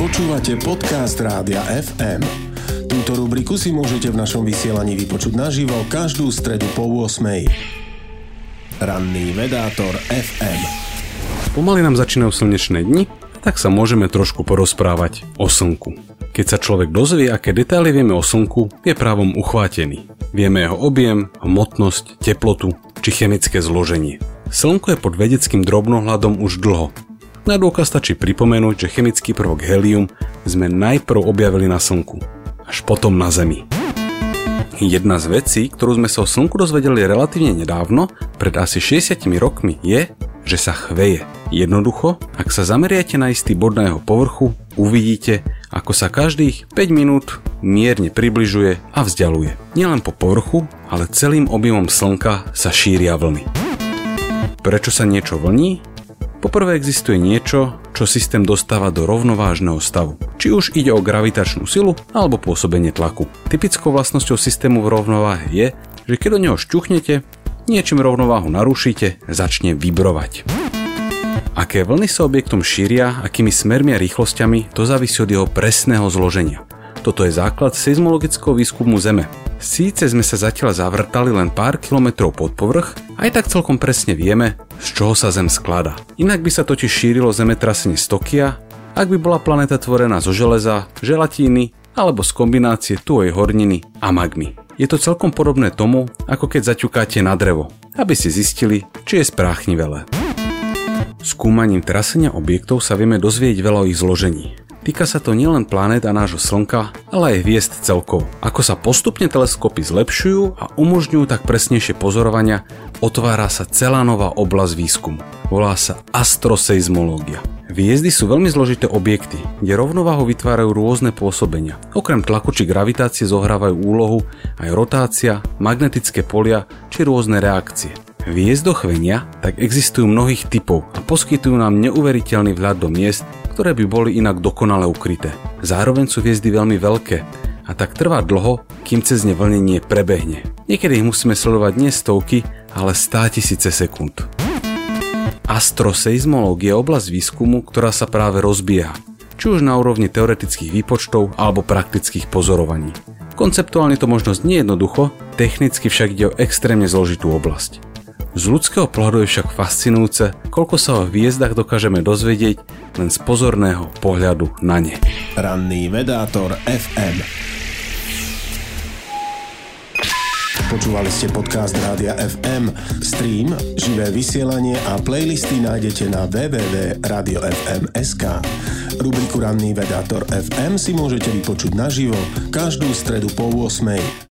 Počúvate podcast Rádia FM. Túto rubriku si môžete v našom vysielaní vypočuť naživo každú stredu po 8. Ranný vedátor FM. Pomaly nám začínajú slnečné dni, tak sa môžeme trošku porozprávať o slnku. Keď sa človek dozvie, aké detaily vieme o slnku, je právom uchvátený. Vieme jeho objem, hmotnosť, teplotu či chemické zloženie. Slnko je pod vedeckým drobnohľadom už dlho. Na dôkaz stačí pripomenúť, že chemický prvok helium sme najprv objavili na Slnku, až potom na Zemi. Jedna z vecí, ktorú sme sa o Slnku dozvedeli relatívne nedávno, pred asi 60 rokmi, je, že sa chveje. Jednoducho, ak sa zameriate na istý bod na jeho povrchu, uvidíte, ako sa každých 5 minút mierne približuje a vzdialuje. Nielen po povrchu, ale celým objemom Slnka sa šíria vlny. Prečo sa niečo vlní? Poprvé existuje niečo, čo systém dostáva do rovnovážneho stavu. Či už ide o gravitačnú silu alebo pôsobenie tlaku. Typickou vlastnosťou systému v rovnováhe je, že keď do neho šťuchnete, niečím rovnováhu narušíte, začne vibrovať. Aké vlny sa objektom šíria, akými smermi a rýchlosťami, to závisí od jeho presného zloženia. Toto je základ seizmologického výskumu Zeme. Síce sme sa zatiaľ zavrtali len pár kilometrov pod povrch, aj tak celkom presne vieme, z čoho sa Zem skladá. Inak by sa totiž šírilo zemetrasenie z Tokia, ak by bola planéta tvorená zo železa, želatíny alebo z kombinácie tuoj horniny a magmy. Je to celkom podobné tomu, ako keď zaťukáte na drevo, aby si zistili, či je spráchnivelé. Skúmaním trasenia objektov sa vieme dozvieť veľa o ich zložení. Týka sa to nielen planét a nášho Slnka, ale aj hviezd celkov. Ako sa postupne teleskopy zlepšujú a umožňujú tak presnejšie pozorovania, otvára sa celá nová oblasť výskumu. Volá sa astroseizmológia. Hviezdy sú veľmi zložité objekty, kde rovnováhu vytvárajú rôzne pôsobenia. Okrem tlaku či gravitácie zohrávajú úlohu aj rotácia, magnetické polia či rôzne reakcie. Hviezdochvenia tak existujú mnohých typov a poskytujú nám neuveriteľný vhľad do miest, ktoré by boli inak dokonale ukryté. Zároveň sú hviezdy veľmi veľké a tak trvá dlho, kým cez ne vlnenie prebehne. Niekedy ich musíme sledovať nie stovky, ale stá tisíce sekúnd. Astroseizmológia je oblasť výskumu, ktorá sa práve rozbieha, či už na úrovni teoretických výpočtov alebo praktických pozorovaní. Konceptuálne to možnosť nie jednoducho, technicky však ide o extrémne zložitú oblasť. Z ľudského pohľadu je však fascinujúce, koľko sa o hviezdach dokážeme dozvedieť len z pozorného pohľadu na ne. Ranný vedátor FM. Počúvali ste podcast Rádia FM. Stream, živé vysielanie a playlisty nájdete na www.radiofm.sk. Rubriku Ranný vedátor FM si môžete vypočuť naživo každú stredu po 8.